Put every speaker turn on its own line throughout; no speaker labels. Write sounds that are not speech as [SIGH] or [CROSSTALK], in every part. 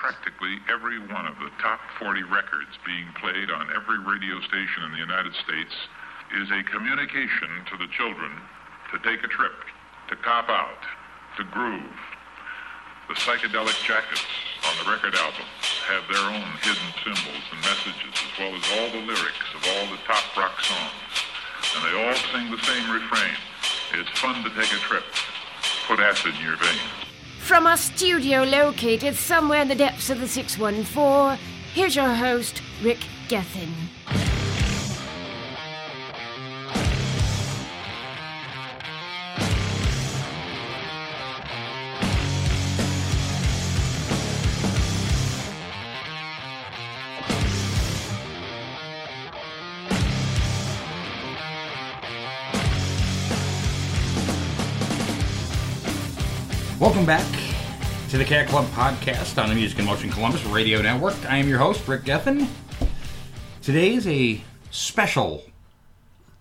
Practically every one of the top 40 records being played on every radio station in the United States is a communication to the children to take a trip, to cop out, to groove. The psychedelic jackets on the record album have their own hidden symbols and messages, as well as all the lyrics of all the top rock songs. And they all sing the same refrain. It's fun to take a trip. Put acid in your veins.
From our studio located somewhere in the depths of the 614, here's your host, Rick Gethin.
Welcome back to the Cat Club podcast on the Music and Motion Columbus Radio Network. I am your host, Rick Gethin. Today is a special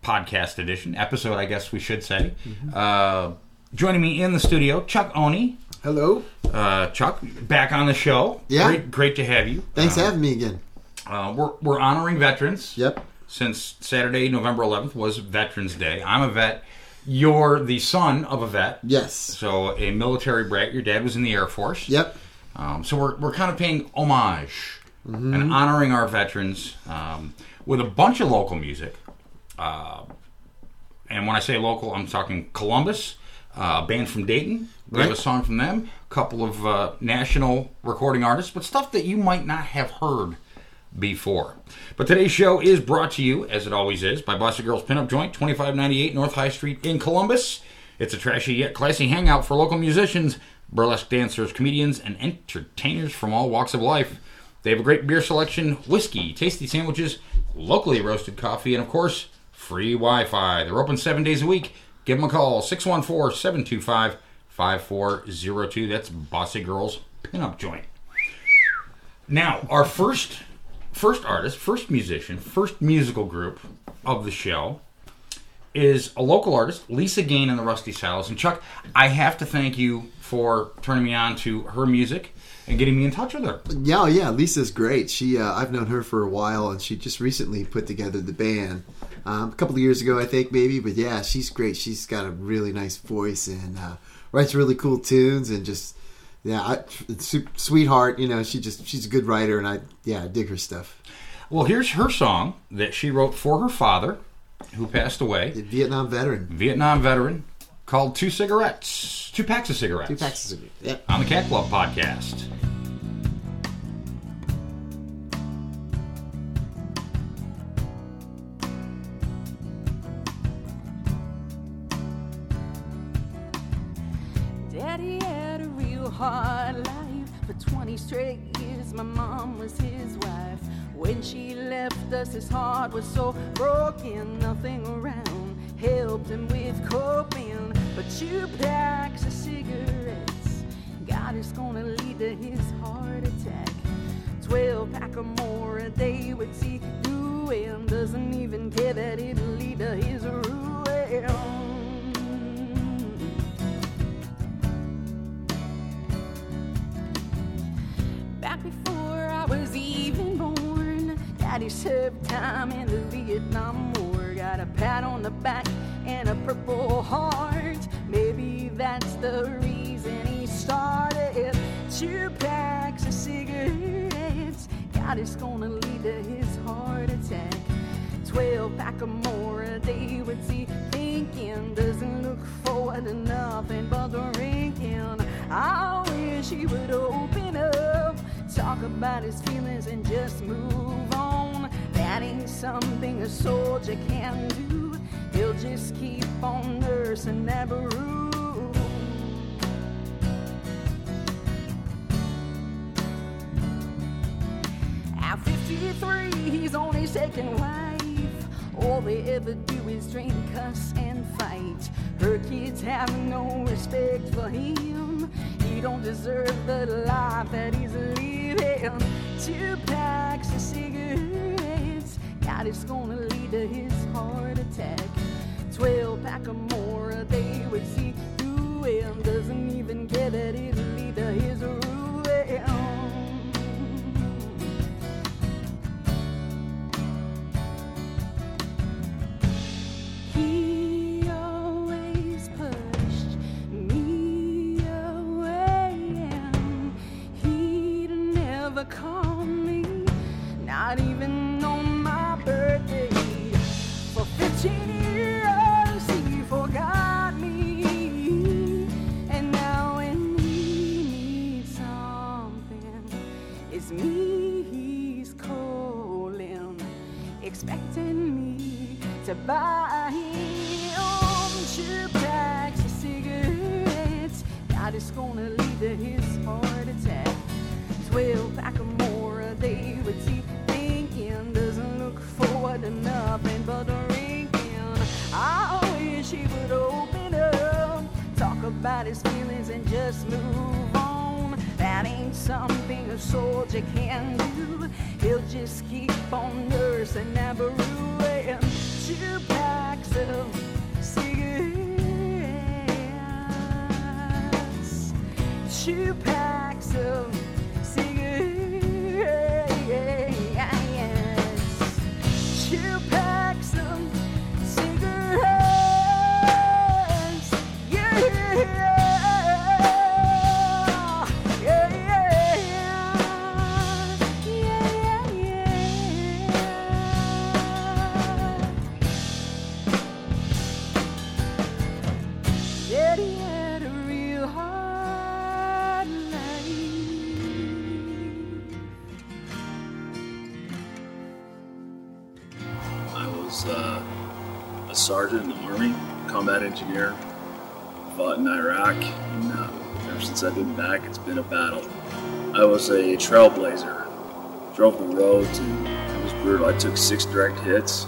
podcast edition, episode, I guess we should say. Uh, joining me in the studio, Chuck Oney.
Hello.
Uh, Chuck, back on the show.
Yeah.
Great, great to have you.
Thanks
Uh,
for having me again.
uh, we're, we're honoring veterans.
Yep.
Since Saturday, November 11th, was Veterans Day. I'm a vet. You're the son of a vet.
Yes.
So a military brat. Your dad was in the Air Force.
Yep.
Um, so we're, we're kind of paying homage and honoring our veterans um, with a bunch of local music. Uh, and when I say local, I'm talking Columbus, uh, a band from Dayton. We have a song from them, a couple of uh, national recording artists, but stuff that you might not have heard before. But today's show is brought to you, as it always is, by Bossy Girls Pinup Joint, 2598 North High Street in Columbus. It's a trashy yet classy hangout for local musicians, burlesque dancers, comedians, and entertainers from all walks of life. They have a great beer selection, whiskey, tasty sandwiches, locally roasted coffee, and of course, free Wi Fi. They're open seven days a week. Give them a call, 614 725 5402. That's Bossy Girls Pinup Joint. Now, our first first artist, first musician, first musical group of the show is a local artist, Lisa Gain and the Rusty Saddles. And Chuck, I have to thank you for turning me on to her music and getting me in touch with her.
Yeah, yeah. Lisa's great. She, uh, I've known her for a while, and she just recently put together the band um, a couple of years ago, I think, maybe. But yeah, she's great. She's got a really nice voice and uh, writes really cool tunes, and just yeah, I, sweetheart. You know, she just she's a good writer, and I yeah, I dig her stuff.
Well, here's her song that she wrote for her father, who passed away,
A Vietnam veteran.
Vietnam veteran, called Two Cigarettes, Two Packs of Cigarettes.
Two packs of Cigarettes. yeah.
on the Cat Club podcast.
Hard life. For 20 straight years, my mom was his wife. When she left us, his heart was so broken, nothing around helped him with coping. But two packs of cigarettes, God is gonna lead to his heart attack. 12 pack or more a day would see ruin. Doesn't even care that it'll lead to his ruin. Served time in the Vietnam War. Got a pat on the back and a purple heart. Maybe that's the reason he started two packs of cigarettes. God is gonna lead to his heart attack. 12 pack or more a day would see thinking doesn't look forward to nothing but drinking. I wish he would open up, talk about his feelings and just move. That ain't something a soldier can do. He'll just keep on nursing that bruise. At 53, he's on his second wife. All they ever do is drink, cuss, and fight. Her kids have no respect for him. He don't deserve the life that he's living. Two it's gonna lead to his heart attack. Twelve pack or more a day would see through him. Doesn't even care that it'll lead to his. he's calling, expecting me to buy him two packs of cigarettes. God is gonna lead to his heart attack. Twelve pack or more a day with tea thinking doesn't look forward to nothing but drinking. I wish he would open up, talk about his feelings and just move on. That ain't something a soldier can do. He'll just keep on nursing brew and two packs of cigarettes. Two packs of
since I've been back, it's been a battle. I was a trailblazer, drove the roads, and it was brutal. I took six direct hits.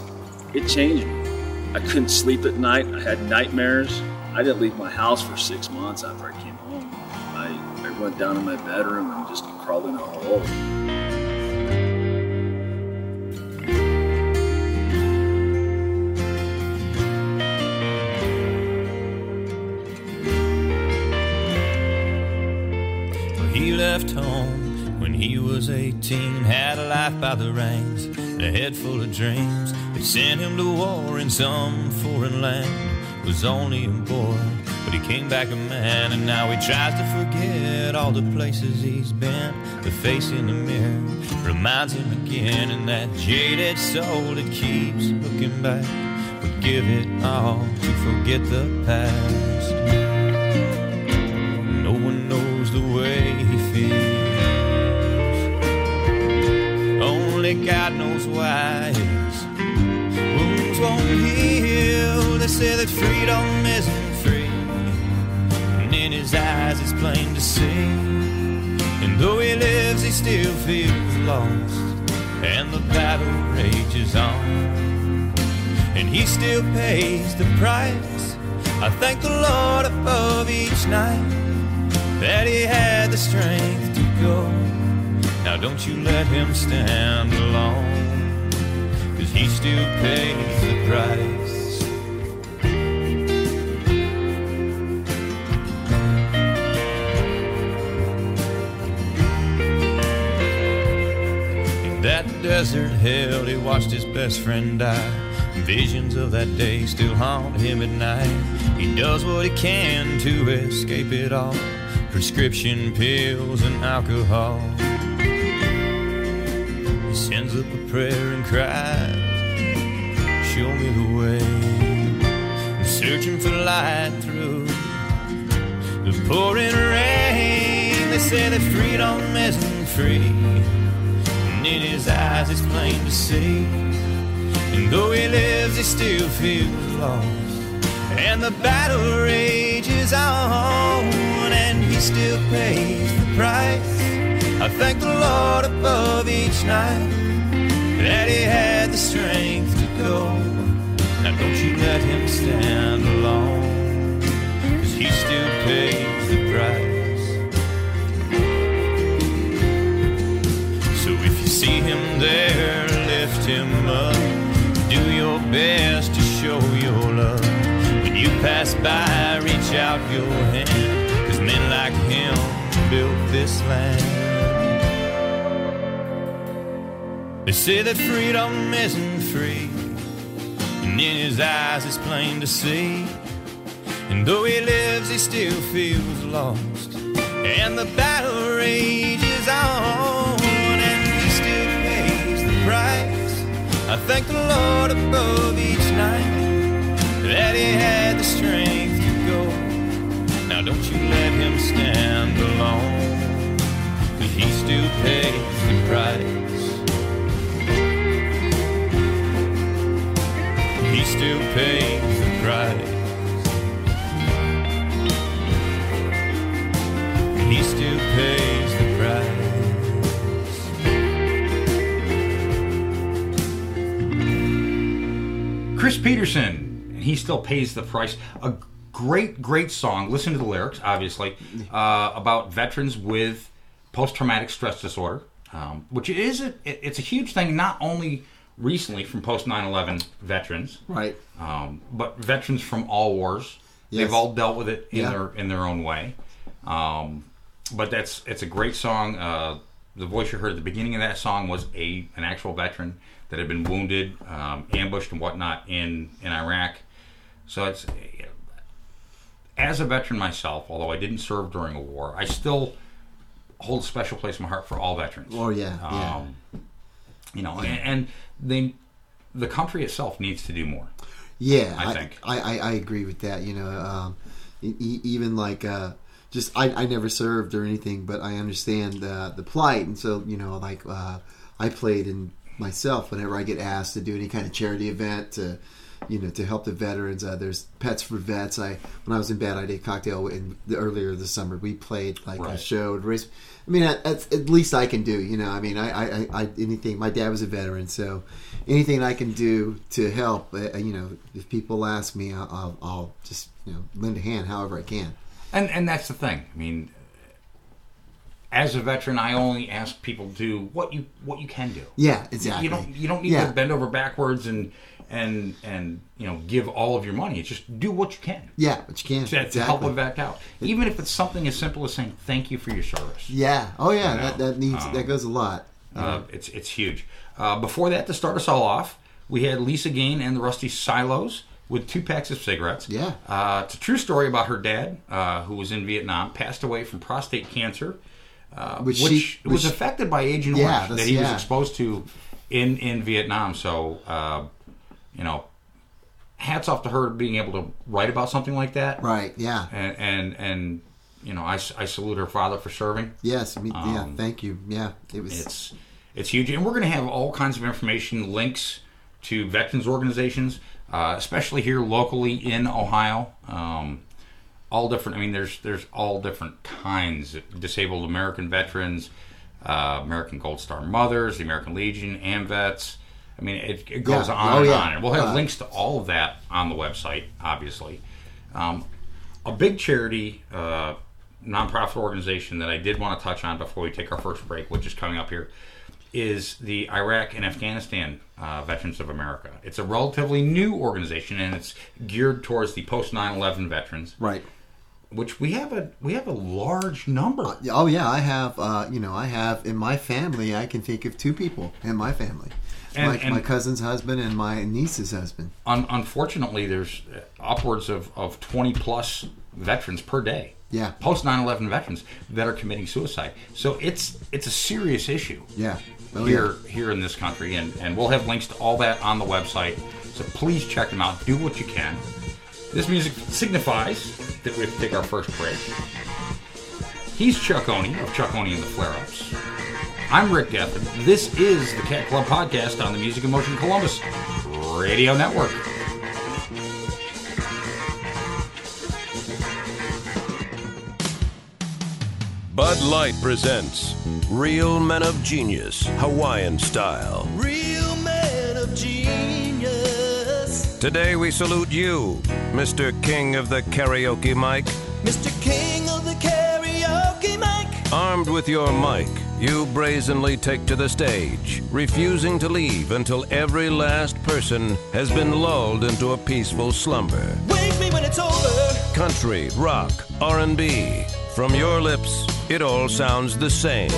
It changed me. I couldn't sleep at night. I had nightmares. I didn't leave my house for six months after I came home. I, I went down in my bedroom and just crawled in a hole.
Left home when he was 18, had a life by the reins, a head full of dreams. They sent him to war in some foreign land. Was only a boy, but he came back a man, and now he tries to forget all the places he's been. The face in the mirror reminds him again, and that jaded soul that keeps looking back would give it all to forget the past. God knows why his wounds won't heal. They say that freedom isn't free, and in his eyes it's plain to see. And though he lives, he still feels lost, and the battle rages on and he still pays the price. I thank the Lord above each night that he had the strength to go. Now don't you let him stand alone, cause he still pays the price. In that desert hell, he watched his best friend die. Visions of that day still haunt him at night. He does what he can to escape it all prescription pills and alcohol. Sends up a prayer and cries, Show me the way. I'm searching for light through the pouring rain. They say that freedom isn't free, and in his eyes it's plain to see. And though he lives, he still feels lost. And the battle rages on, and he still pays the price. I thank the Lord above each night that he had the strength to go. Now don't you let him stand alone, cause he still pays the price. So if you see him there, lift him up. Do your best to show your love. When you pass by, reach out your hand. Cause men like him built this land. They say that freedom isn't free. And in his eyes it's plain to see. And though he lives, he still feels lost. And the battle rages on. And he still pays the price. I thank the Lord above each night that he had the strength to go. Now don't you let him stand alone, cause he still pays the price. she still pays the price. He still pays the price.
Chris Peterson, and he still pays the price. A great, great song. Listen to the lyrics, obviously, uh, about veterans with post-traumatic stress disorder, um, which is a, it's a huge thing not only recently from post 9/11 veterans,
Right.
um, but veterans from all wars.
Yes.
They've all dealt with it in
Yeah.
their in their own way. Um, but that's it's a great song. Uh, the voice you heard at the beginning of that song was a an actual veteran that had been wounded, um, ambushed, and whatnot in in Iraq. So it's as a veteran myself, although I didn't serve during a war, I still hold a special place in my heart for all veterans.
Oh yeah. Yeah.
You know, and, and they the country itself needs to do more.
Yeah,
I
I
think.
I, I, I agree with that. You know, um, e- e- even like uh, just I, I never served or anything, but I understand uh, the plight, and so you know, like uh, I played in myself whenever I get asked to do any kind of charity event to. You know, to help the veterans. Uh, there's pets for vets. I when I was in Bad Idea Cocktail in the earlier this summer, we played like a
Right.
show. to raise- I mean, at, at, least I can do. You know, I mean, I, I, I, I anything. My dad was a veteran, so anything I can do to help. Uh, you know, if people ask me, I'll, I'll, I'll just you know lend a hand however I can.
And and that's the thing. I mean, as a veteran, I only ask people to do what you what you can do.
Yeah, exactly.
You don't you don't need
Yeah.
to bend over backwards and and and you know give all of your money. It's just do what you can
Yeah, but you can.
to, to help them back out. Even if it's something as simple as saying thank you for your service.
Yeah. Oh yeah.
You know,
that that needs
um,
that goes a lot.
Uh, it's it's huge. Uh, before that, to start us all off, we had Lisa Gain and the Rusty Saddles with two packs of cigarettes.
Yeah.
Uh, it's a true story about her dad, uh, who was in Vietnam, passed away from prostate cancer, uh,
Which
which,
she-
was affected by Agent
Yeah,
Orange that he was exposed to in in Vietnam. So, uh, you know, hats off to her being able to write about something like that.
Right. Yeah.
And and and you know, I, I salute her father for serving
Yes. Me, yeah.
Um,
Thank you. Yeah. It was.
it's it's huge, and we're going to have all kinds of information, links to veterans organizations, uh, especially here locally in Ohio. Um, all different. I mean, there's there's all different kinds: disabled American veterans, uh, American Gold Star mothers, the American Legion, AMVETS. I mean, it, it goes
Yeah.
on
Oh,
and
yeah.
on, and we'll have
Uh,
links to all of that on the website, obviously. Um, a big charity, uh, nonprofit organization that I did want to touch on before we take our first break, which is coming up here, is the Iraq and Afghanistan uh, Veterans of America. It's a relatively new organization, and it's geared towards the post 9/11 veterans,
right.
which we have a we have a large number.
Oh yeah, I have. Uh, you know, I have in my family. I can think of two people in my family.
And-
my,
and-
my cousin's husband and my niece's husband.
Un- unfortunately, there's upwards of, of 20 plus veterans per day.
Yeah.
Post 9/11 veterans that are committing suicide. So it's it's a serious issue.
Yeah. Oh,
here here in this country, and and we'll have links to all that on the website. So please check them out. Do what you can. This music signifies that we have to take our first break. He's Chuck Oney of Chuck Oney and the Flareups. I'm Rick Gethin. This is the Cat Club podcast on the Music and Motion Columbus Radio Network.
Bud Light presents Real Men of Genius, Hawaiian style.
Real man of genius.
Today we salute you, Mr. King of the Karaoke Mic.
Mr. King of the karaoke mic.
Armed with your mic, you brazenly take to the stage, refusing to leave until every last person has been lulled into a peaceful slumber.
Wake me when it's over.
Country, rock, R&B. From your lips, it all sounds the same,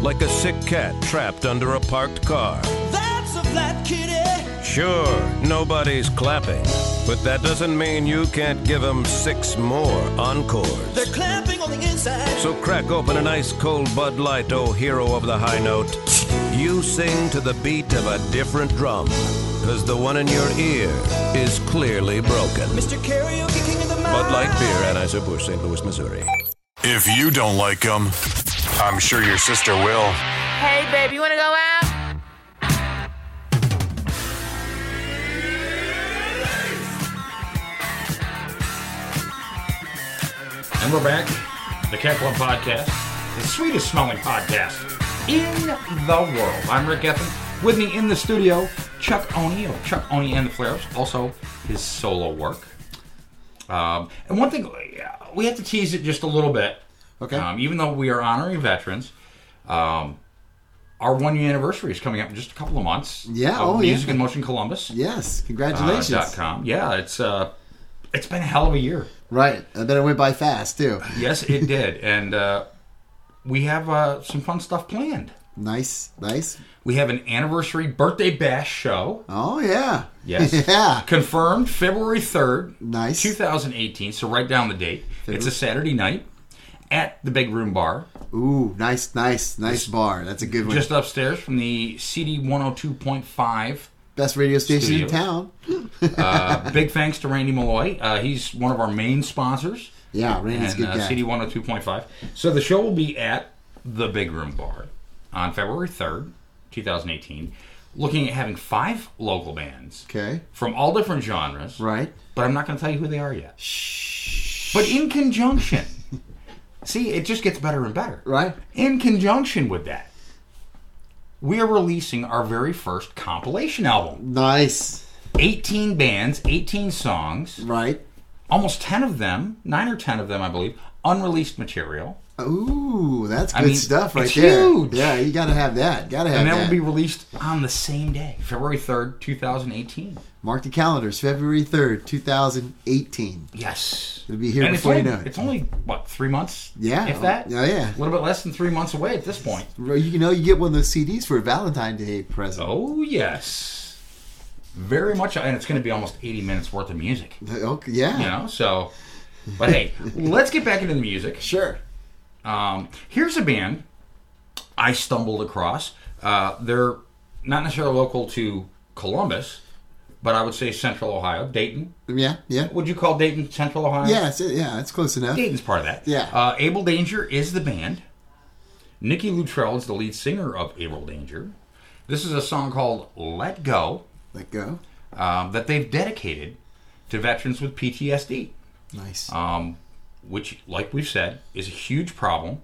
like a sick cat trapped under a parked car.
That's a flat kitty.
Sure, nobody's clapping, but that doesn't mean you can't give them six more encores.
They're clapping on the inside.
So crack open an ice cold Bud Light, oh hero of the high note. You sing to the beat of a different drum, cause the one in your ear is clearly broken.
Mr. Karaoke King of the mic.
Bud Light Beer, Anheuser-Busch, St. Louis, Missouri.
If you don't like them, I'm sure your sister will.
Hey, baby, you wanna go out?
We're back. The Cat Club Podcast, the sweetest smelling podcast in the world. I'm Rick Gethin. With me in the studio, Chuck Oney of Chuck Oney and the Flares, also his solo work. Um, and one thing, we have to tease it just a little bit.
Okay.
Um, even though we are honoring veterans, um, our one year anniversary is coming up in just a couple of months.
Yeah,
of
oh, yeah.
Music in Motion Columbus.
Yes,
uh,
congratulations.
dot com. Yeah, it's uh, it's been a hell of a year.
Right, and then it went by fast too.
Yes, it did, and uh, we have uh, some fun stuff planned.
Nice, nice.
We have an anniversary birthday bash show.
Oh yeah,
Yes. [LAUGHS]
yeah.
Confirmed February 3rd,
Nice.
2018. So write down the date. It's a Saturday night at the Big Room Bar,
Ooh, nice, nice, nice bar. That's a good one.
just upstairs from the CD 102.5.
Best radio station in town. [LAUGHS]
Uh, big thanks to Randy Malloy. Uh, he's one of our main sponsors.
Yeah, Randy's
and
good
uh,
guy.
CD 102.5. So the show will be at the Big Room Bar on February 3rd, 2018, looking at having five local bands
Okay,
from all different genres.
right.
But I'm not going to tell you who they are yet. Shh. But in conjunction, see, it just gets better and better.
Right.
In conjunction with that, we are releasing our very first compilation album.
Nice.
18 bands, 18 songs,
Right.
almost 10 of them, 9 or 10 of them, I believe, unreleased material.
Ooh, that's
I
good
mean,
stuff right there.
huge.
Yeah, you gotta have that. Gotta have
And that
that.
will be released on the same day, February 3rd, 2018.
Mark the calendars, February third, two thousand eighteen.
Yes.
It'll be here
And
before
it's
you know it.
It's only, what, three months?
Yeah.
If that?
Yeah, yeah.
A little bit less than three months away at this point.
You know, you get one of those CDs for a Valentine's Day present.
Oh, yes. Very much. And it's going to be almost 80 minutes worth of music.
Okay, yeah.
You know, so. But hey, [LAUGHS] let's get back into the music.
Sure.
Um, here's a band I stumbled across. Uh, they're not necessarily local to Columbus, but I would say Central Ohio, Dayton.
Yeah, yeah.
Would you call Dayton Central Ohio?
Yeah, it's, yeah, it's close enough.
Dayton's part of that.
Yeah.
Uh, Able Danger is the band. Nikki Luttrell is the lead singer of Able Danger. This is a song called Let Go
Let go.
um, that they've dedicated to veterans with PTSD,
Nice.
um, which, like we've said, is a huge problem,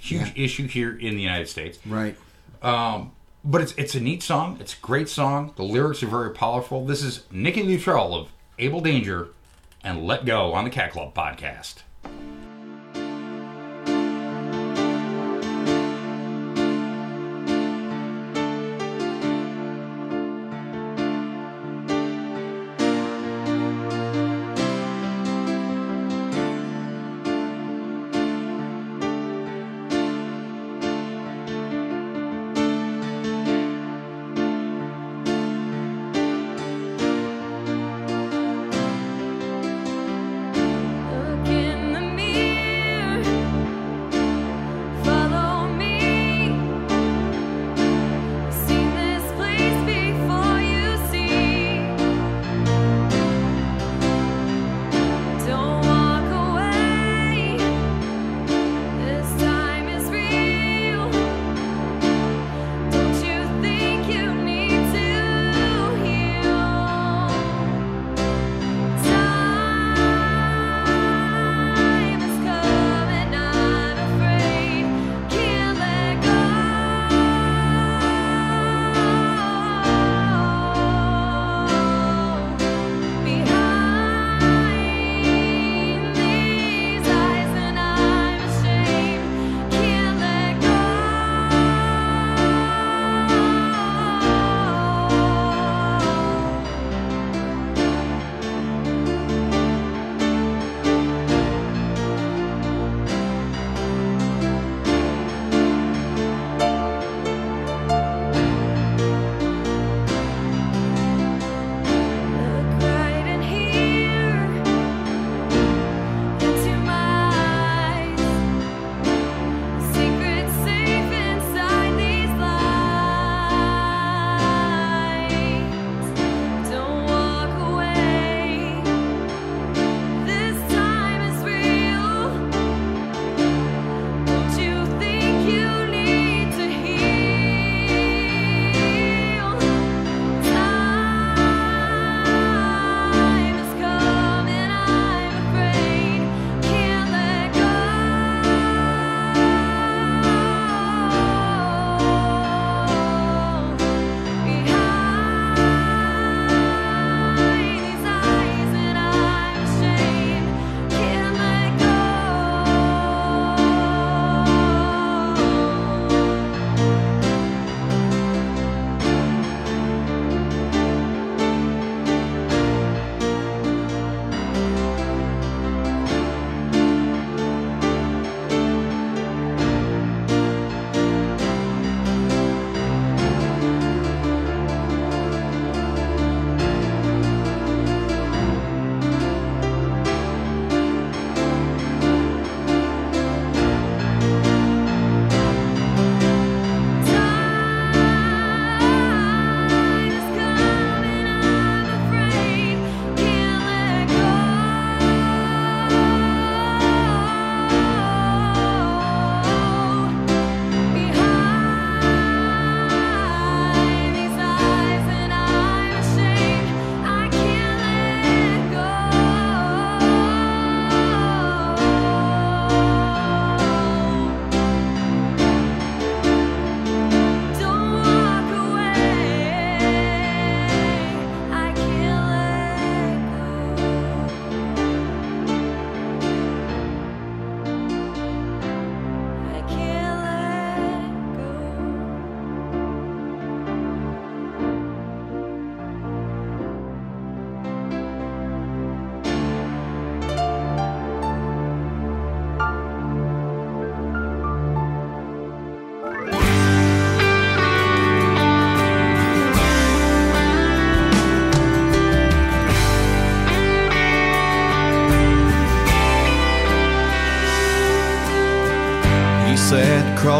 huge issue here in the United States.
right.
Um, but it's it's a neat song. It's a great song. The lyrics are very powerful. This is Nikki Luttrell of Able Danger and Let Go on the Cat Club podcast.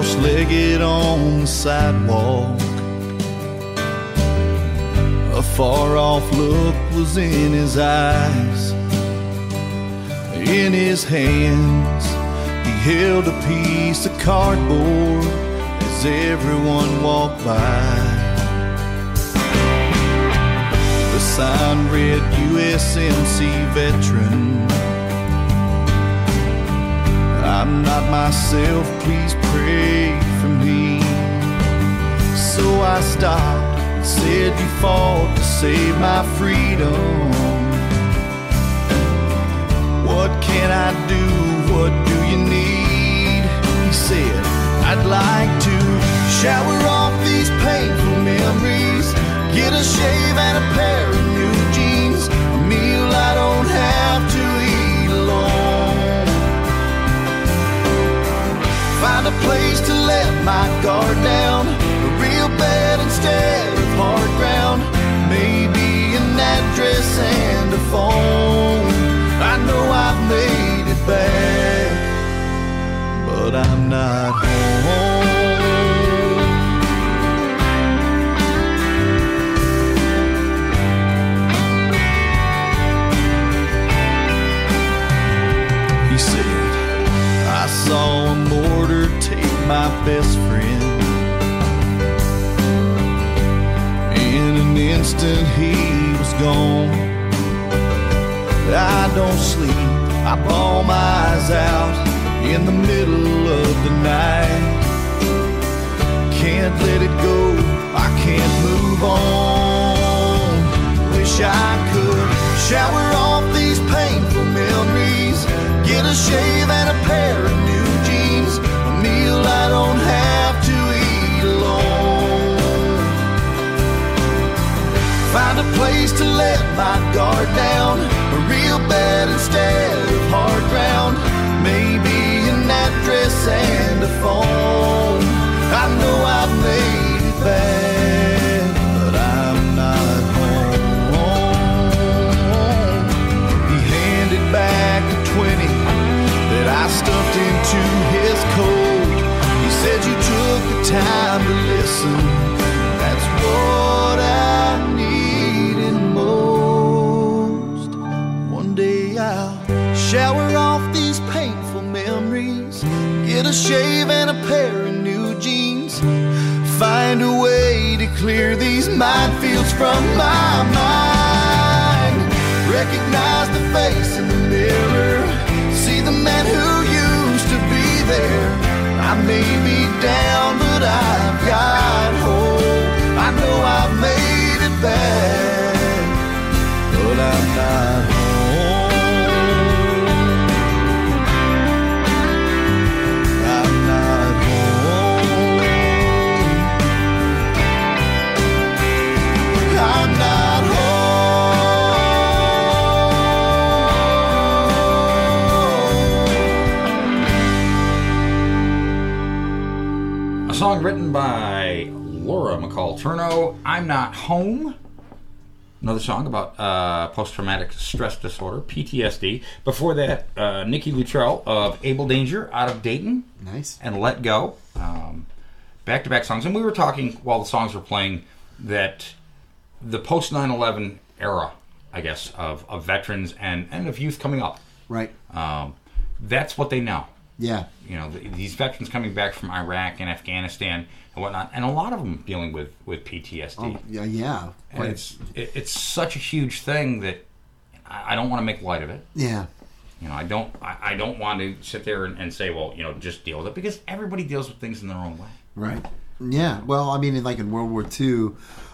Sat cross legged on the sidewalk. A far off look was in his eyes. In his hands, he held a piece of cardboard as everyone walked by. The sign read USMC veteran. I'm not myself, please pray for me. So I stopped and said, You fought to save my freedom. What can I do? What do you need? He said, I'd like to shower off these painful memories, get a shave and a pair of new Find a place to let my guard down, a real bed instead of hard ground, maybe an address and a phone. I know I've made it back, but I'm not home. My best friend. In an instant, he was gone. I don't sleep, I bawl my eyes out in the middle of the night. Can't let it go, I can't move on. Wish I could shower off these painful memories, get a shave a place to let my guard down, a real bed instead of hard ground, maybe an address and a phone. I know I've made it back, but I'm not home. He handed back a 20 that I stuffed into his coat. He said you took the time to listen. A shave and a pair of new jeans, find a way to clear these minefields from my mind. Recognize the face in the mirror, see the man who used to be there. I may be down, but I've got hope. I know I've made it back, but I'm not
song written by Laura McCall Turno, I'm Not Home. Another song about uh, post traumatic stress disorder, PTSD. Before that, uh, Nikki Luttrell of Able Danger out of Dayton.
Nice.
And Let Go. Back to back songs. And we were talking while the songs were playing that the post 9 11 era, I guess, of, of veterans and, and of youth coming up,
Right.
um, that's what they know
Yeah.
you know th- these veterans coming back from Iraq and Afghanistan and whatnot, and a lot of them dealing with with PTSD.
Oh, yeah. Yeah.
and it's it, it's such a huge thing that I, I don't want to make light of it.
yeah.
You know, I don't I, I don't want to sit there and, and say, well, you know, just deal with it because everybody deals with things in their own way.
Right. Yeah. Well, I mean, like in World War II,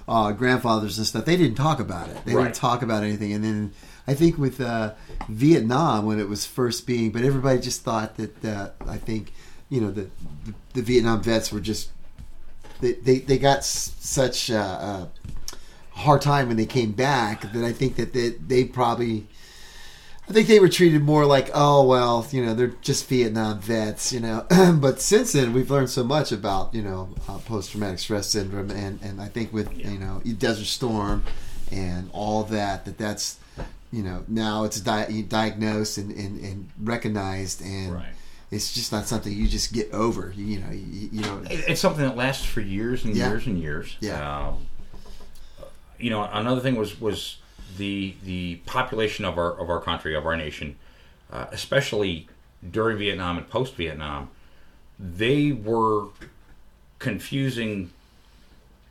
uh, grandfathers and stuff, they didn't talk about it. They
Right.
didn't talk about anything. And then I think with uh, Vietnam, when it was first being, but everybody just thought that, uh, I think, you know, the, the, the Vietnam vets were just, they, they, they got s- such uh, uh, hard time when they came back that I think that they, they probably, I think they were treated more like, oh well, you know, they're just Vietnam vets, you know. [CLEARS THROAT] but since then, we've learned so much about you know uh, post traumatic stress syndrome, and and I think with you know Desert Storm and all that, that that's you know now it's di- diagnosed and, and, and recognized, and
Right.
it's just not something you just get over. You, you know, you, you know.
It- It's something that lasts for years and
Yeah.
years and years.
Yeah.
Um, you know, another thing was was the the population of our of our country of our nation, uh, especially during Vietnam and post Vietnam, they were confusing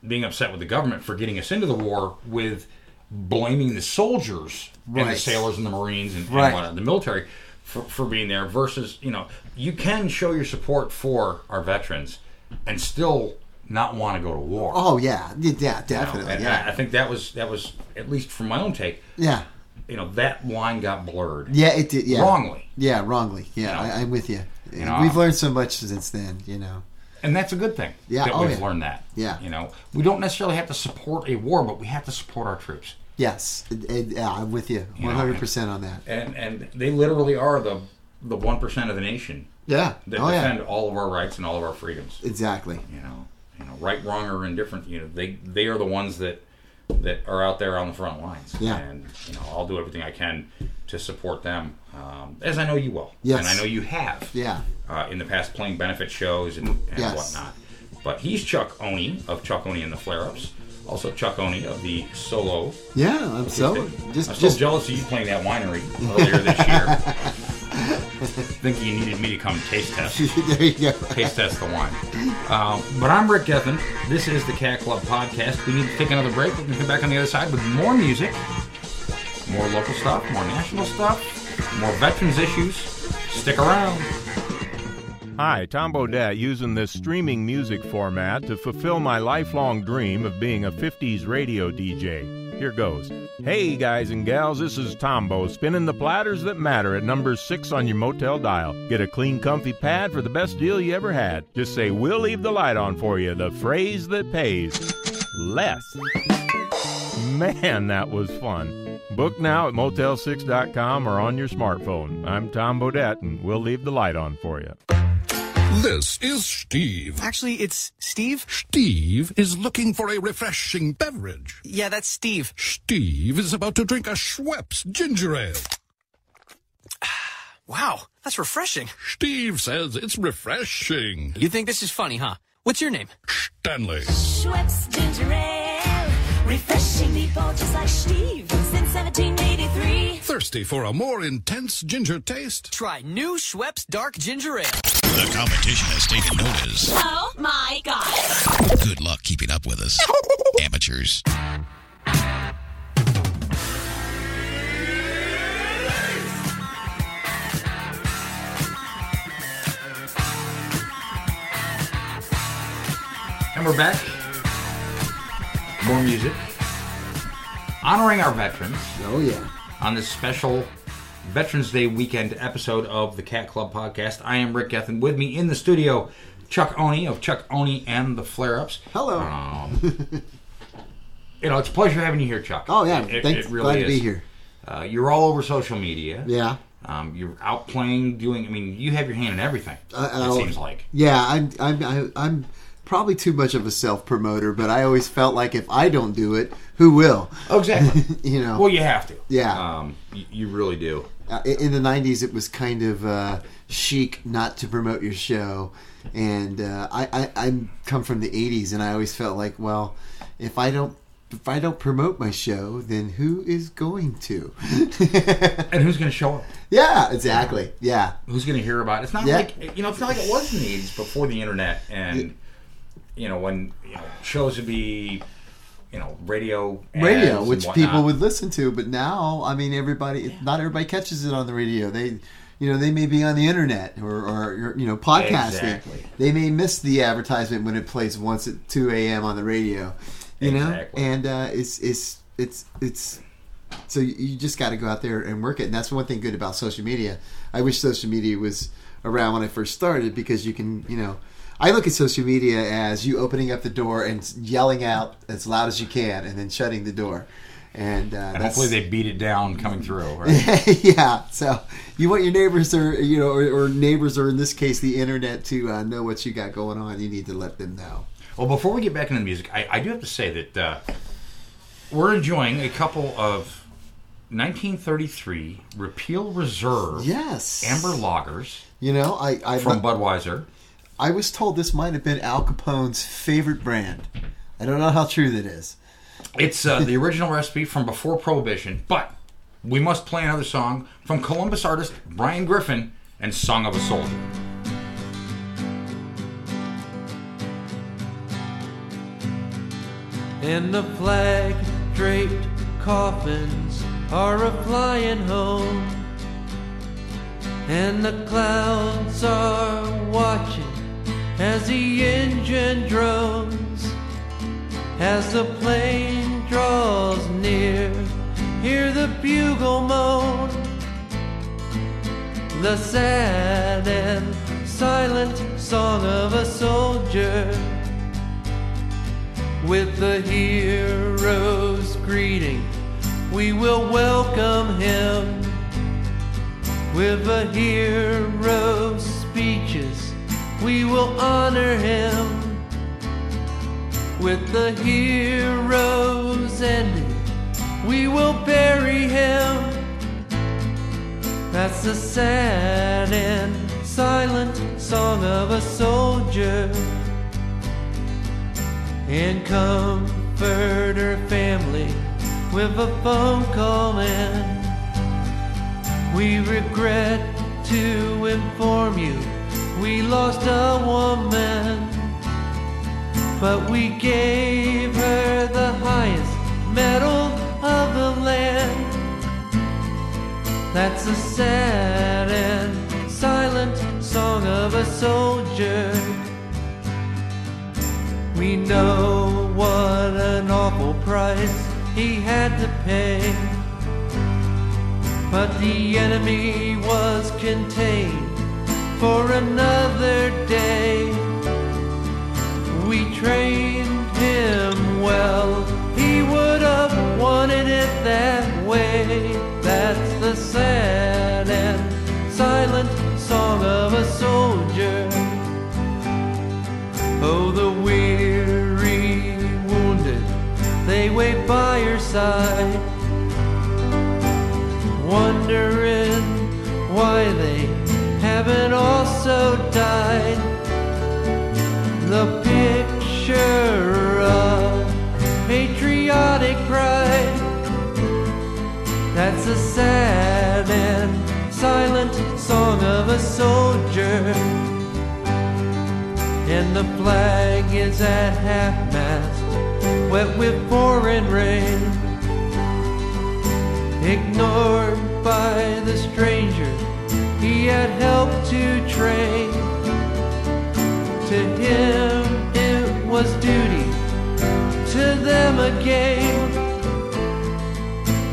being upset with the government for getting us into the war with blaming the soldiers and the sailors and the marines and, and
Right.
whatnot, the military for, for being there versus you know you can show your support for our veterans and still not want to go to war
Oh yeah, yeah,
you know?
definitely. yeah,
I, I think that was that was at least from my own take
yeah,
you know that line got blurred
yeah. It did. Yeah,
wrongly
Yeah, wrongly. Yeah,
You know?
I, I'm with you.
You know,
We've learned so much since then. You know.
And that's a good thing
Yeah,
that
oh,
we've
yeah.
learned that
Yeah.
you know we don't necessarily have to support a war but we have to support our troops
Yes, yeah, I'm with you
You know,
100 percent on that.
and and they literally are the the one percent of the nation
Yeah.
that
oh
defend
yeah.
all of our rights and all of our freedoms.
Exactly.
You know, you know, right, wrong, or indifferent. You know, they they are the ones that that are out there on the front lines.
Yeah.
And you know, I'll do everything I can to support them, um, as I know you will.
Yes.
And I know you have.
Yeah.
Uh, in the past, playing benefit shows and, and
Yes.
whatnot. But he's Chuck Oney of Chuck Oney and the Flareups. Also, Chuck Oney of the solo.
Yeah, I'm so just
I'm still
just
jealous of you playing that winery earlier this year. [LAUGHS] Think you needed me to come taste test [LAUGHS]
there you go.
taste test the wine. Um, but I'm Rick Gethin. This is the Cat Club podcast. We need to take another break. We're going to come back on the other side with more music, more local stuff, more national stuff, more veterans issues. Stick around.
Hi, Tom Bodett using this streaming music format to fulfill my lifelong dream of being a 50s radio DJ. Here goes. Hey, guys and gals, this is Tombo spinning the platters that matter at number six on your motel dial. Get a clean, comfy pad for the best deal you ever had. Just say, We'll leave the light on for you, the phrase that pays. Less. Man, that was fun. Book now at motel6.com or on your smartphone. I'm Tom Bodett, and we'll leave the light on for you.
This is Steve.
Actually, it's Steve.
Steve is looking for a refreshing beverage.
Yeah, that's Steve.
Steve is about to drink a Schweppes ginger ale. [SIGHS]
Wow, that's refreshing.
Steve says it's refreshing.
You think this is funny, huh? What's your name?
Stanley.
Schweppes ginger ale, refreshing people just like Steve since 1783.
Thirsty for a more intense ginger taste?
Try new Schweppes Dark Ginger Ale.
The competition has taken notice.
Oh my god.
Good luck keeping up with us, [LAUGHS] amateurs.
And we're back. More music. Honoring our veterans.
Oh yeah.
On this special Veterans Day weekend episode of the Cat Club podcast. I am Rick Gethin. With me in the studio, Chuck Oney of Chuck Oney and the Flareups.
Hello.
Um, you know, it's a pleasure having you here, Chuck.
Oh yeah,
It-
thanks.
it really
Glad to be here.
Uh, you're all over social media.
Yeah.
Um, you're out playing, doing. I mean, you have your hand in everything.
I-
it
I'll-
seems like.
Yeah, I'm I'm I- I'm probably too much of a self promoter, but I always felt like if I don't do it, who will?
Oh, exactly. [LAUGHS]
you know.
Well, you have to.
Yeah.
Um, you, you really do.
Uh, in in the '90s, it was kind of uh, chic not to promote your show, and uh, I, I I'm come from the '80s, and I always felt like, well, if I don't if I don't promote my show, then who is going to? [LAUGHS]
and who's going to show up?
Yeah, exactly. Yeah.
Who's going to hear about it? It's not
Yeah.
like you know. It's not like it was in the '80s before the internet, and you know when you know shows would be, you know, radio,
radio, which people would listen to. But now, I mean, everybody, not everybody catches it on the radio. They, you know, they may be on the internet or, or you know, podcasting.
Exactly.
They may miss the advertisement when it plays once at two a.m. on the radio. You
Exactly.
know, and uh, it's it's it's it's. So you- you just got to go out there and work it, and that's one thing good about social media. I wish social media was around when I first started because you can, you know, I look at social media as you opening up the door and yelling out as loud as you can, and then shutting the door. And, uh,
and hopefully they beat it down coming through. Right? [LAUGHS]
yeah. So you want your neighbors or you know, or, or neighbors, or in this case, the internet, to uh, know what you got going on. You need to let them know.
Well, before we get back into the music, I, I do have to say that uh, we're enjoying a couple of 1933 Repeal Reserve
Yes.
Amber Lagers.
You know, I, I
from Budweiser.
I was told this might have been Al Capone's favorite brand. I don't know how true that is.
It's uh, the original recipe from before Prohibition, but we must play another song from Columbus artist Brian Griffin and Song of a Soldier.
And the flag draped coffins are a flying home. And the clouds are watching as the engine drones. As the plane draws near, hear the bugle moan. The sad and silent song of a soldier with the hero's greeting. We will welcome him with a hero's with the hero's ending. We will bury him. That's the sad and silent song of a soldier and comfort her family with a phone call in. We regret to inform you we lost a woman, but we gave her the highest medal of the land. That's a sad and silent song of a soldier. We know what an awful price he had to pay. But the enemy was contained for another day. Trained him well, he would have wanted it that way. That's the sad and silent song of a soldier. Oh, the weary wounded, they wait by your side, wondering why they haven't also died. The of patriotic pride. That's a sad and silent song of a soldier. And the flag is at half mast, wet with foreign rain. Was duty, to them a game.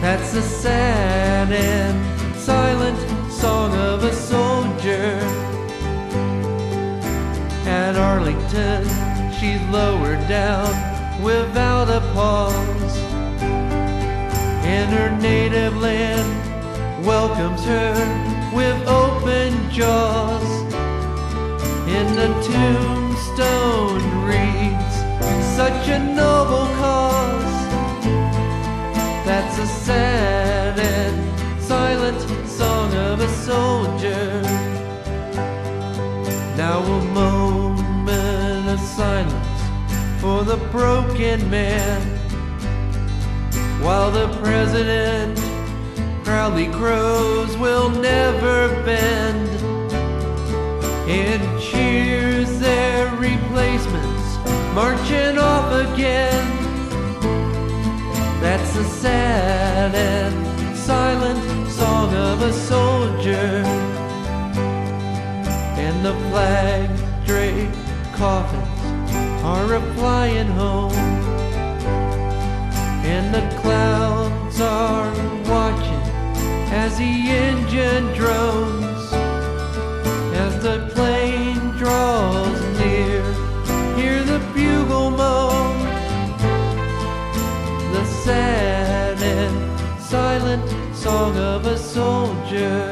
That's the sad and silent song of a soldier. At Arlington, she's lowered down without a pause. In her native land, welcomes her with open jaws. In the tombstone reads such a noble cause. That's a sad and silent song of a soldier. Now a moment of silence for the broken man. While the president proudly crows will never bend and cheers their replacements marching off again. That's the sad and silent song of a soldier. And the flag draped coffins are flying home. And the clouds are watching as the engine drones. Bugle moan. The sad and silent song of a soldier.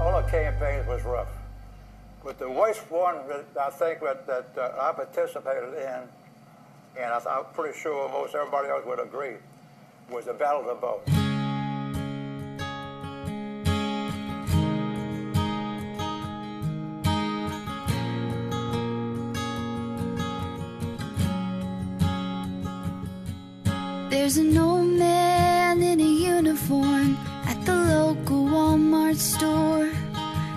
all the campaigns was rough. But the worst one that I think that, that uh, I participated in, and I, I'm pretty sure most everybody else would agree, was the Battle of the Bulge.
There's an old man in a uniform at the local Walmart store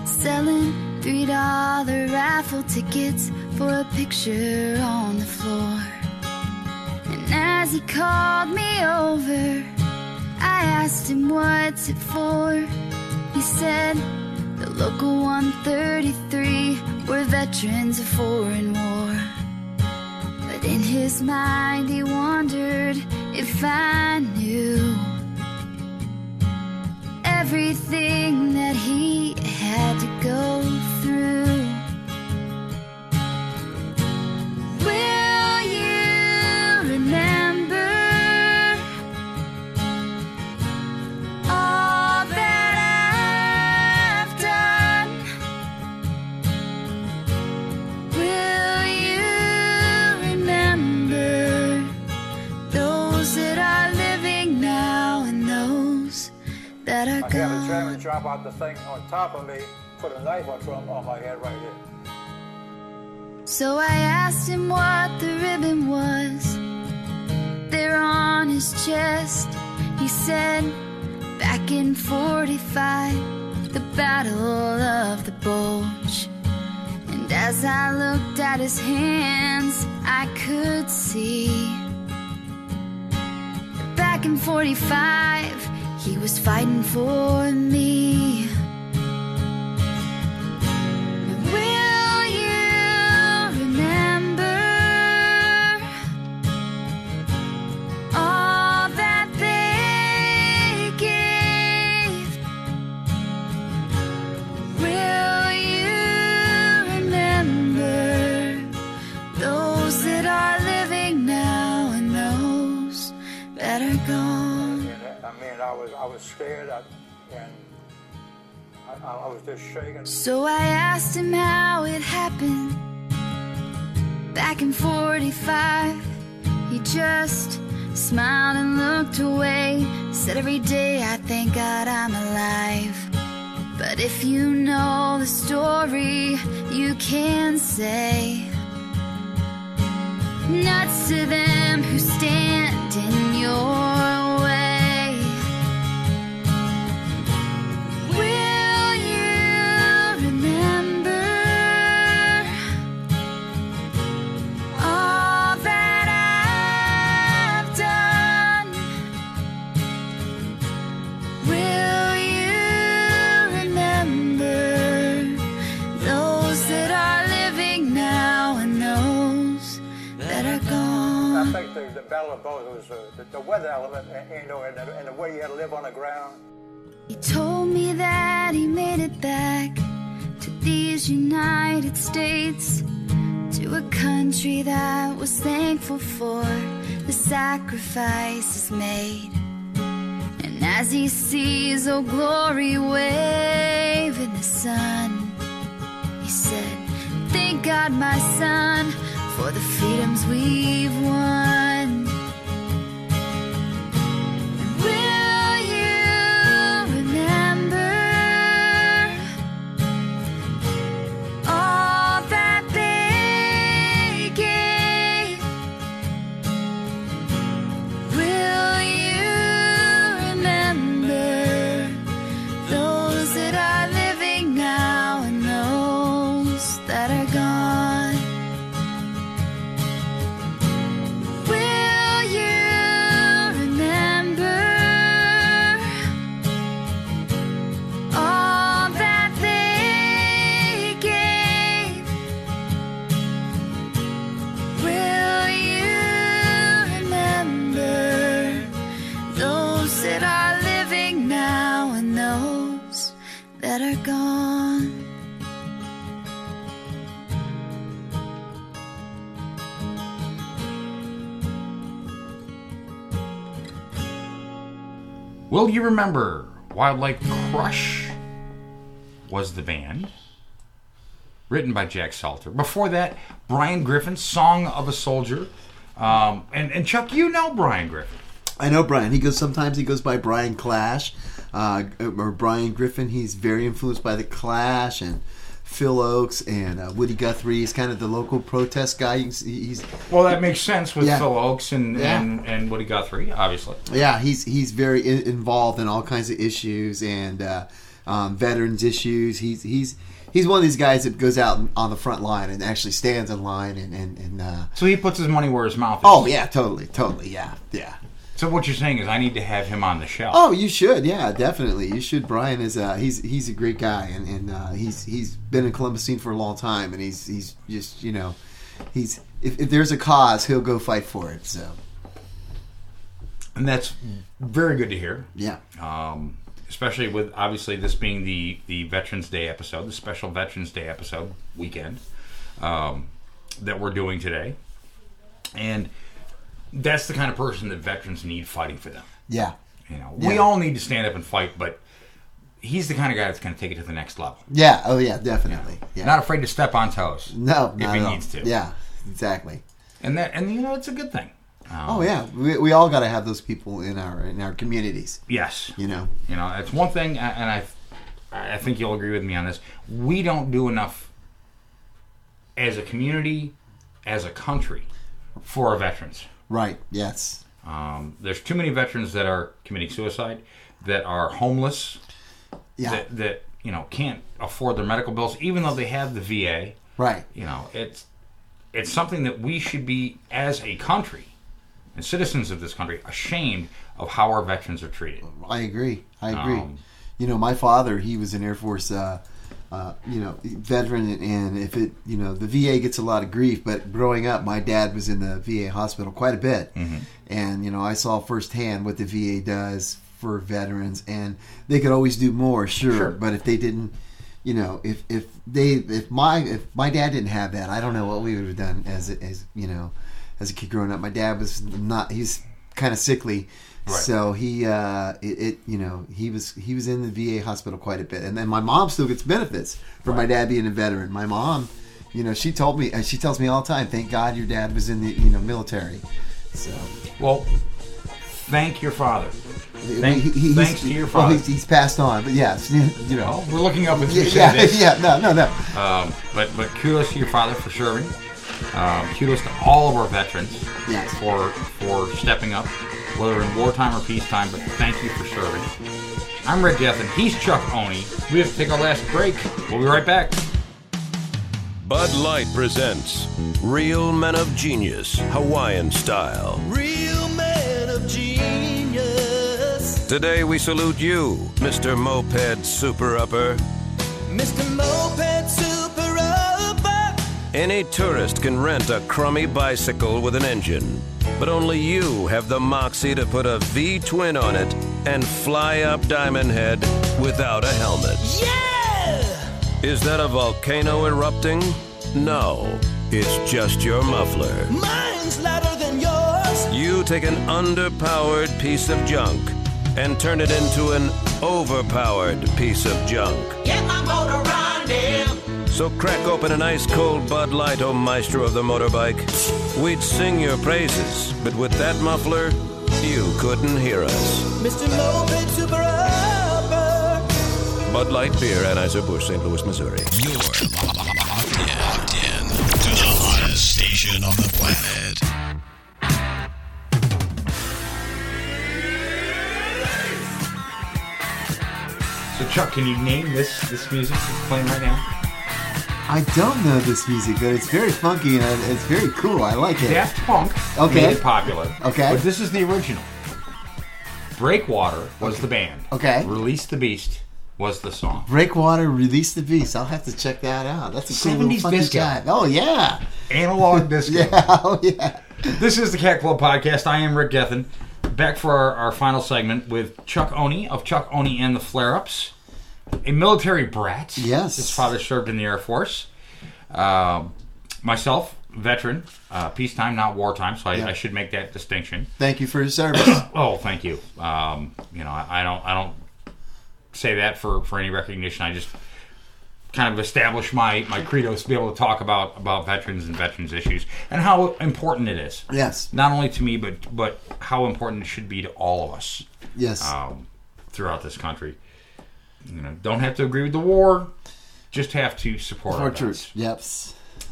selling three dollar raffle tickets for a picture on the floor. And as he called me over, I asked him what's it for. He said the local 133 were veterans of foreign war. But in his mind, he wondered if I knew everything that he had to go
drop out the thing on top of me, put a knife from, on oh, my head right here.
So I asked him what the ribbon was there on his chest. He said, back in 45, the Battle of the Bulge. And as I looked at his hands, I could see back in 45, he was fighting for me.
I and I, I was just shaking.
So I asked him how it happened. Back in 45, he just smiled and looked away. Said every day I thank God I'm alive. But if you know the story, you can say nuts to them who stand in your
Battle of was uh, the, the weather element, and, you know, and the, and the way you had to live on the ground.
He told me that he made it back to these United States, to a country that was thankful for the sacrifices made. And as he sees Old Glory wave in the sun, he said, Thank God, my son, for the freedoms we've won. You remember
Wildlife Crush was the band? Written by Jack Salter. Before that, Brian Griffin, Song of a Soldier. Um, and, and Chuck, you know Brian Griffin.
I know Brian. He goes sometimes he goes by Brian Clash, uh, or Brian Griffin. He's very influenced by the Clash and Phil Ochs and uh, Woody Guthrie is kind of the local protest guy. He's, he's
Well, that makes sense with
Yeah.
Phil Ochs and,
Yeah.
and, and Woody Guthrie, obviously.
Yeah, he's he's very in, involved in all kinds of issues and uh, um, veterans issues. He's he's he's one of these guys that goes out on the front line and actually stands in line and and, and uh,
So he puts his money where his mouth is.
oh yeah, totally, totally, yeah, yeah.
So what you're saying is I need to have him on the show.
Oh, you should, yeah, definitely. You should. Brian is uh, he's he's a great guy and and uh, he's he's been in Columbus scene for a long time and he's he's just you know he's if, if there's a cause he'll go fight for it. So
And that's very good to hear.
yeah,
um, especially with obviously this being the the Veterans Day episode, the special Veterans Day episode weekend um, that we're doing today, and that's the kind of person that veterans need fighting for them.
yeah,
You know, we
Yeah.
all need to stand up and fight, but he's the kind of guy that's going to take it to the next level.
yeah. Oh yeah, definitely. Yeah.
Not afraid to step on toes.
No,
if he needs to.
Yeah, exactly.
and that and you know it's a good thing. Um,
Oh yeah, we, we all got to have those people in our in our communities.
Yes.
You know.
You know, it's one thing, and I, I think you'll agree with me on this. We don't do enough as a community, as a country, for our veterans.
Right. Yes.
Um, there's too many veterans that are committing suicide, that are homeless,
Yeah.
that, that you know can't afford their medical bills, even though they have the VA.
Right.
You know, it's it's something that we should be, as a country and citizens of this country, ashamed of how our veterans are treated.
I agree. I agree.
Um,
you know, my father, he was an Air Force, uh, uh, you know, veteran, and if it, you know, the VA gets a lot of grief. But growing up, my dad was in the VA hospital quite a bit,
Mm-hmm.
and you know, I saw firsthand what the VA does for veterans, and they could always do more, sure.
Sure.
But if they didn't, you know, if if they, if my, if my dad didn't have that, I don't know what we would have done as as you know, as a kid growing up. My dad was not. He's kind of sickly.
Right.
So he, uh, it, it, you know, he was he was in the VA hospital quite a bit, and then my mom still gets benefits from my dad being a veteran. My mom, you know, she told me, she tells me all the time, "Thank God your dad was in the, you know, military." So,
Well, thank your father. Thank,
he- he-
thanks
he's-
to your
well,
father.
he's, he's passed on, but yes, [LAUGHS] you know,
we're looking up with you.
yeah, yeah, yeah, no, no, no.
Um, but but kudos to your father for serving. Um, kudos to all of our veterans
Yes.
for for stepping up, whether in wartime or peacetime. But thank you for serving. I'm Rick Gethin. He's Chuck Oney. We have to take our last break. We'll be right back.
Bud Light presents Real Men of Genius, Hawaiian style.
Real man of genius.
Today we salute you, Mr. Moped Super Upper.
Mr. Moped Super Upper.
Any tourist can rent a crummy bicycle with an engine, but only you have the moxie to put a V twin on it and fly up Diamond Head without a helmet.
Yeah!
Is that a volcano erupting? No, it's just your muffler.
Mine's louder than yours.
You take an underpowered piece of junk and turn it into an overpowered piece of junk.
Get my motor running.
So crack open an ice cold Bud Light, oh maestro of the motorbike. We'd sing your praises, but with that muffler, you couldn't hear us.
Mr. Moped Super Upper.
Bud Light Beer, Anheuser-Busch, St. Louis, Missouri.
You're locked in to the hottest station on the planet.
So Chuck, can you name this this music that's playing right now?
I don't know this music, but it's very funky and it's very cool. I like it.
Daft Punk
Okay.
made it popular.
Okay.
But this is the original. Breakwater was the band.
Okay.
Release the Beast was the song.
Breakwater, release the beast. I'll have to check that out. That's a cool little
70s
funky
disco.
guy. Oh yeah,
Analog [LAUGHS] disco.
yeah, oh yeah.
This is the Cat Club Podcast. I am Rick Gethin. Back for our, our final segment with Chuck Oney of Chuck Oney and the Flareups. A military brat.
Yes.
His father served in the Air Force. Um, myself, veteran, uh, peacetime, not wartime, so I,
Yeah.
I should make that distinction.
Thank you for your service. [COUGHS]
Oh, thank you. Um, you know, I, I don't, I don't say that for, for any recognition. I just kind of establish my my credos to be able to talk about about veterans and veterans issues and how important it is.
Yes.
Not only to me, but but how important it should be to all of us.
Yes.
Um, throughout this country. You know, don't have to agree with the war. just have to support our
troops. Yep,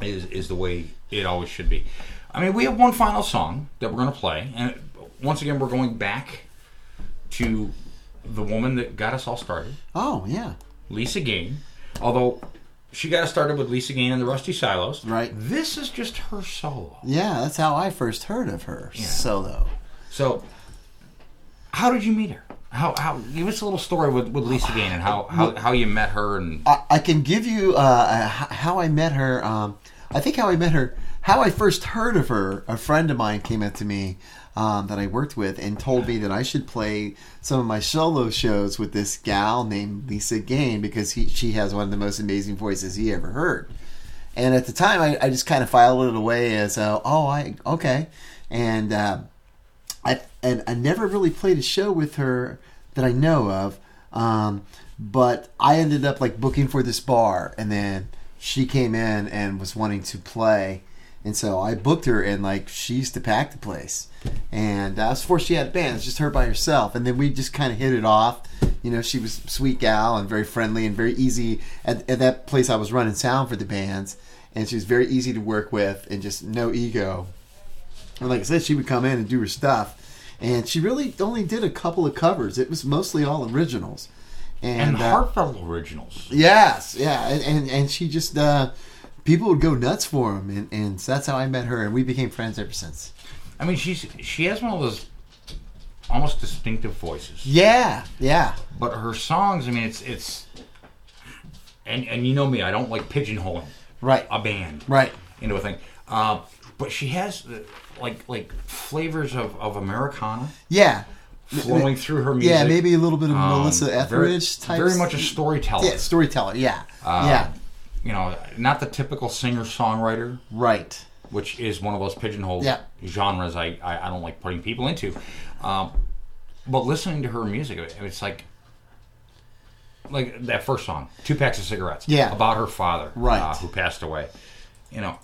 Is is the way it always should be. I mean, we have one final song that we're going to play, and once again, we're going back to the woman that got us all started,
Oh yeah.
Lisa Gain. Although she got us started with Lisa Gain and the Rusty Saddles.
Right.
This is just her solo.
Yeah, that's how I first heard of her solo.
So, how did you meet her? How, how give us a little story with, with Lisa Gain and how, how, how you met her and
I, I can give you uh, how I met her. Um, I think how I met her, how I first heard of her. A friend of mine came up to me um, that I worked with and told me that I should play some of my solo shows with this gal named Lisa Gain because he, she has one of the most amazing voices he ever heard. And at the time, I, I just kind of filed it away as, uh, oh, I okay, and. Uh, and I never really played a show with her that I know of. Um, but I ended up like booking for this bar, and then she came in and was wanting to play, and so I booked her, and like she used to pack the place, and uh, was before she had a band. It's just her by herself, and then we just kind of hit it off. You know, she was sweet gal and very friendly and very easy. At, at that place, I was running sound for the bands, and she was very easy to work with and just no ego. And like I said, she would come in and do her stuff. And she really only did a couple of covers. It was mostly all originals.
and,
And, uh,
heartfelt originals.
Yes, yeah, and and, and she just uh, people would go nuts for them, and, and so that's how I met her, and we became friends ever since.
I mean, she's she has one of those almost distinctive voices.
Yeah, yeah.
But her songs, I mean, it's it's and and you know me, I don't like pigeonholing
right
a band
right
into a thing. Uh, but she has uh, like like flavors of of Americana.
Yeah.
Flowing through her music.
Yeah, maybe a little bit of
Um,
Melissa
very-
Etheridge type.
Very much a storyteller.
Yeah, storyteller. Yeah,
Uh,
yeah.
You know, not the typical singer songwriter.
Right.
Which is one of those pigeonholed
Yeah.
genres I, I, I don't like putting people into. Um, but listening to her music, it's like like that first song, Two Packs of Cigarettes.
Yeah.
About her father.
Right.
uh, who passed away. You know,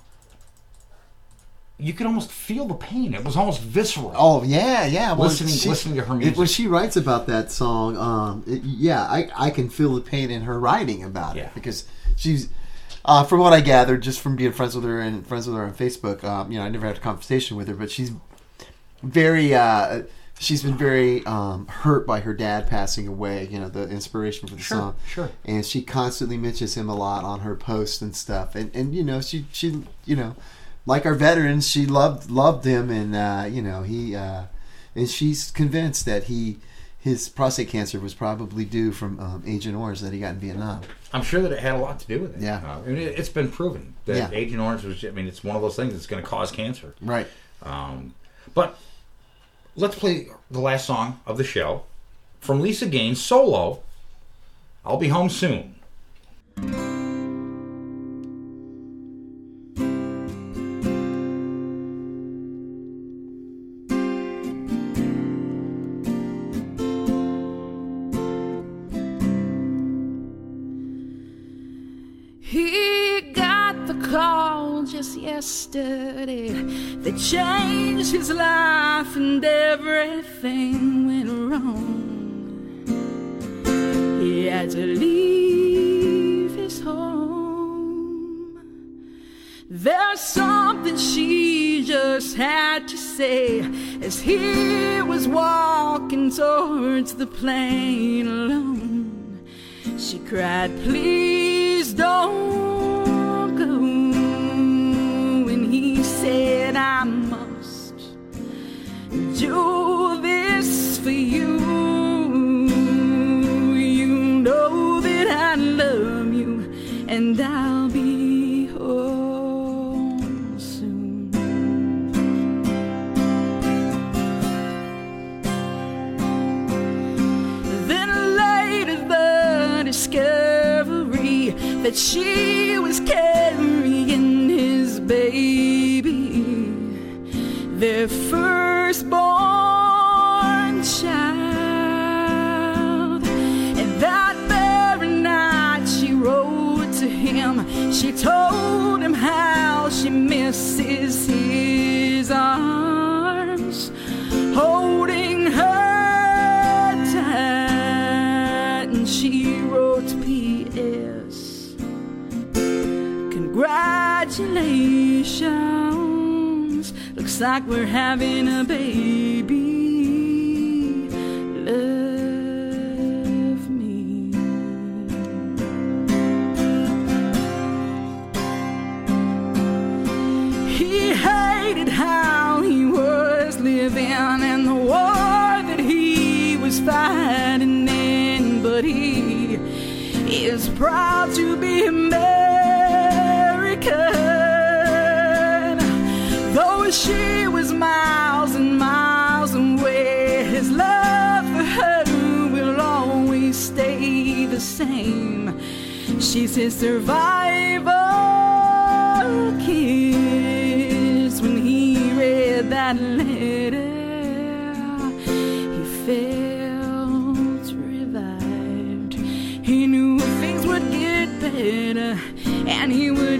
you could almost feel the pain. It was almost visceral.
Oh yeah, yeah. Well,
listening,
she-
listening to her
it-
music.
when she writes about that song, um, it- yeah, I, I can feel the pain in her writing about it because she's, uh, from what I gathered, just from being friends with her and friends with her on Facebook, um, you know, I never had a conversation with her, but she's very, uh, she's been very um, hurt by her dad passing away. You know, the inspiration for the
Sure,
song,
sure.
and she constantly mentions him a lot on her posts and stuff, and and you know, she she you know like our veterans, she loved loved him, and uh, you know he, uh, and she's convinced that he, his prostate cancer was probably due from um, Agent Orange that he got in Vietnam.
I'm sure that it had a lot to do with it.
Yeah.
Uh, I mean, it- it's been proven that
Yeah.
Agent Orange was. I mean, it's one of those things that's going to cause cancer.
Right.
Um, but let's play the last song of the show from Lisa Gain's solo. I'll be home soon.
Say as he was walking towards the plane alone. She cried, Please don't go. And he said, I must do this for you. You know that I love you, and I'll that she was carrying his baby, their firstborn child. And that very night, she wrote to him. She told him how she misses his arms, holding her Congratulations. Looks like we're having a baby. Love me. He hated how he was living and the war that he was fighting in, but he is proud to She's his survival kiss when he read that letter. He felt revived. He knew things would get better and he would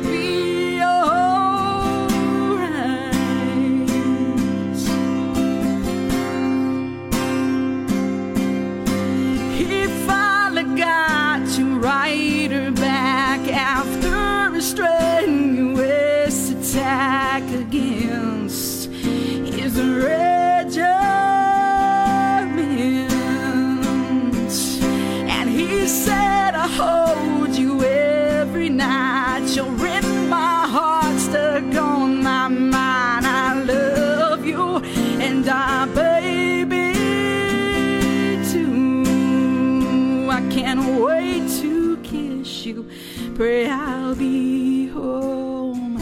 Pray I'll be home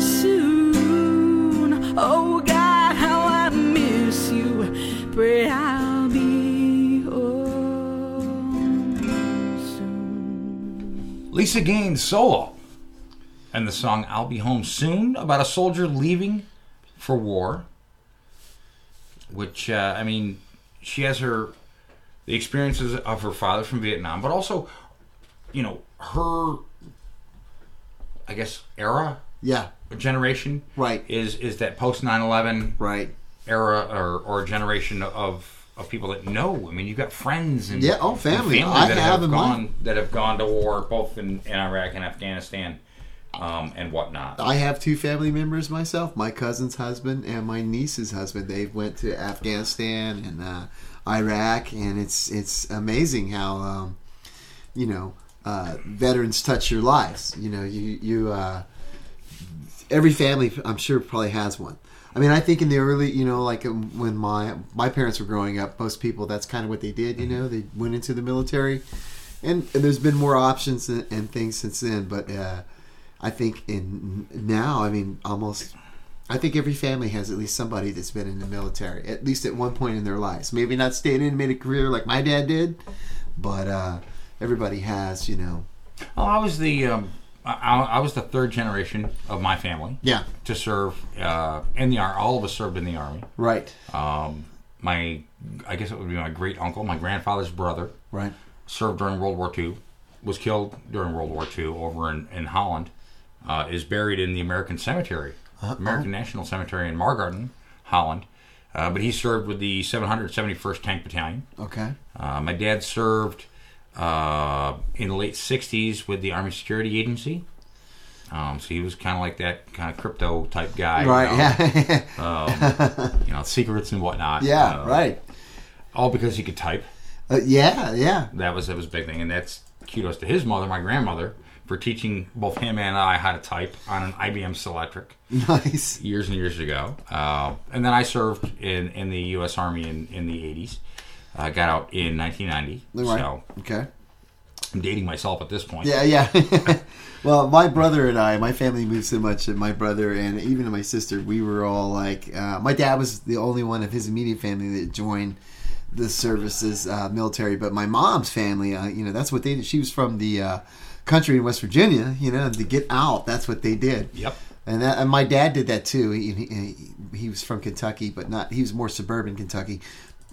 soon. Oh God, how I miss you. Pray I'll be home soon.
Lisa Gain's solo. And the song I'll Be Home Soon about a soldier leaving for war. Which, uh, I mean, she has her, the experiences of her father from Vietnam, but also, you know, her, I guess, era
Yeah.
generation
Right.
is is that post 9-11
right
era or, or generation of of people that know i mean you've got friends and
Yeah, oh,
and
family. I
that
have my-
gone that have gone to war both in, in iraq and afghanistan um, and whatnot
I have two family members myself. My cousin's husband and my niece's husband. They went to Afghanistan and uh, Iraq, and it's it's amazing how um, you know uh, veterans touch your lives. You know, you you uh, every family I'm sure probably has one. I mean, I think in the early, you know, like um, when my my parents were growing up, most people that's kind of what they did. You know, they went into the military, and, and there's been more options and, and things since then. But uh, I think in now, I mean, almost, I think every family has at least somebody that's been in the military at least at one point in their lives. Maybe not stayed in, and made a career like my dad did, but uh, everybody has. You know,
well i was the um, I, I was the third generation of my family
Yeah.
to serve uh, in the army all of us served in the army
right?
um, my i guess it would be my great uncle my grandfather's brother
Right.
served during World War II, was killed during World War II over in, in Holland, uh, is buried in the American Cemetery,
Uh-oh.
American National Cemetery in Margraten, Holland. Uh, but he served with the 771st Tank Battalion.
Okay.
Uh, my dad served uh, in the late 60s with the Army Security Agency. Um, so he was kind of like that kind of crypto type guy. you
Right,
know?
yeah. [LAUGHS]
um, you know, secrets and whatnot.
Yeah,
uh,
right.
All because he could type.
Uh, yeah, yeah.
That was that was a big thing, and that's kudos to his mother, my grandmother, for teaching both him and I how to type on an IBM Selectric. [LAUGHS]
Nice.
Years and years ago, uh, and then I served in, in the U.S. Army in, in the '80s. I got out in 1990,
Right.
so
Okay.
I'm dating myself at this point.
Yeah, yeah. [LAUGHS] well, my brother and I, my family moved so much, and my brother and even my sister, we were all like, uh, my dad was the only one of his immediate family that joined the services, uh, military. But my mom's family, uh, you know, that's what they did. She was from the uh, country in West Virginia, you know, to get out, that's what they did.
Yep.
And, that, and my dad did that too. He, he, he was from Kentucky, but not, he was more suburban Kentucky.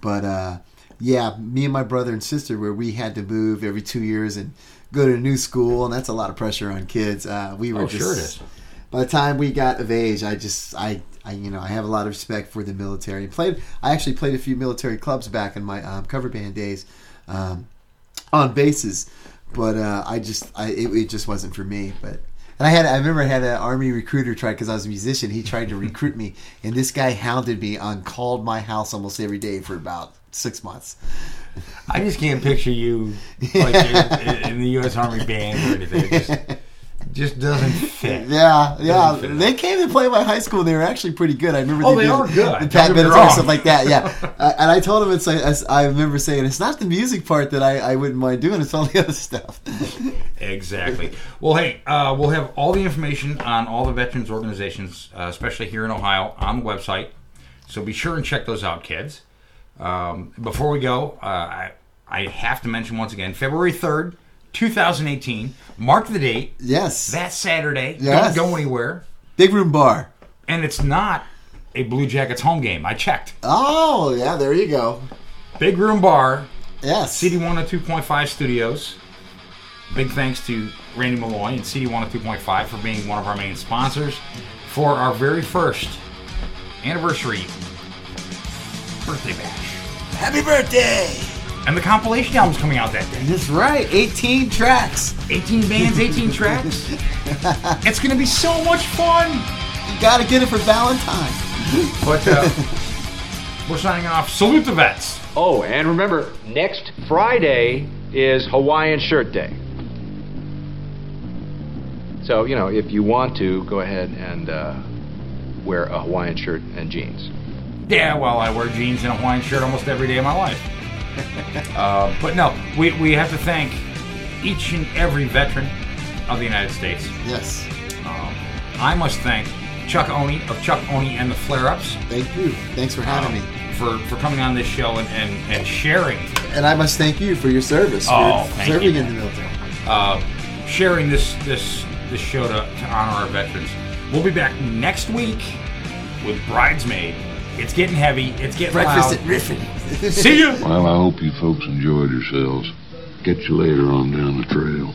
But, uh, yeah, me and my brother and sister, where we had to move every two years and go to a new school, and that's a lot of pressure on kids. Uh, we were
Oh,
just,
sure it is.
By the time we got of age, I just, I, I, you know, I have a lot of respect for the military. Played, I actually played a few military clubs back in my um, cover band days, um, on bases, but uh, I just, I, it, it just wasn't for me. But And I had, I remember I had an army recruiter try because I was a musician. He tried to recruit me, and this guy hounded me on called my house almost every day for about six months.
I just can't picture you like in, in the U.S. Army band or anything. It just, just doesn't fit.
Yeah, yeah.
Fit.
They came to play my high school. and They were actually pretty good. I remember.
Oh, they
did
are good.
The Pat Benatar stuff like that. Yeah, [LAUGHS] uh, and I told him it's like as- I remember saying it's not the music part that I, I wouldn't mind doing. It's all the other stuff. [LAUGHS]
Exactly. Well, hey, uh, we'll have all the information on all the veterans organizations, uh, especially here in Ohio, on the website. So be sure and check those out, kids. Um, before we go, uh, I, I have to mention once again February 3rd, 2018. Mark the date.
Yes.
That Saturday.
Yes.
Don't go anywhere.
Big Room Bar.
And it's not a Blue Jackets home game. I checked.
Oh yeah, there you go.
Big Room Bar.
Yes.
CD 102.5 Studios. Big thanks to Randy Malloy and CD 102.5 for being one of our main sponsors for our very first anniversary birthday bash.
Happy birthday!
And the compilation album's coming out that day.
That's right. 18 tracks.
18 bands, 18 tracks. [LAUGHS] it's going to be so much fun.
You got to get it for Valentine.
But uh, we're signing off. Salute the vets.
Oh, and remember, next Friday is Hawaiian Shirt Day. So, you know, if you want to, go ahead and uh, wear a Hawaiian shirt and jeans.
Yeah, well, I wear jeans and a Hawaiian shirt almost every day of my life. [LAUGHS] uh, but no, we, we have to thank each and every veteran of the United States.
Yes.
Um, I must thank Chuck Oney of Chuck Oney and the Flareups.
Thank you. Thanks for having me.
For, for coming on this show and, and, and sharing.
And I must thank you for your service.
Oh,
for
thank
serving
you.
in the military.
Uh, sharing this this this show to, to honor our veterans. We'll be back next week with Bridesmaid. It's getting heavy. It's getting
Breakfast
loud.
at Riffin.
See you.
Well, I hope you folks enjoyed yourselves. Catch you later on down the trail.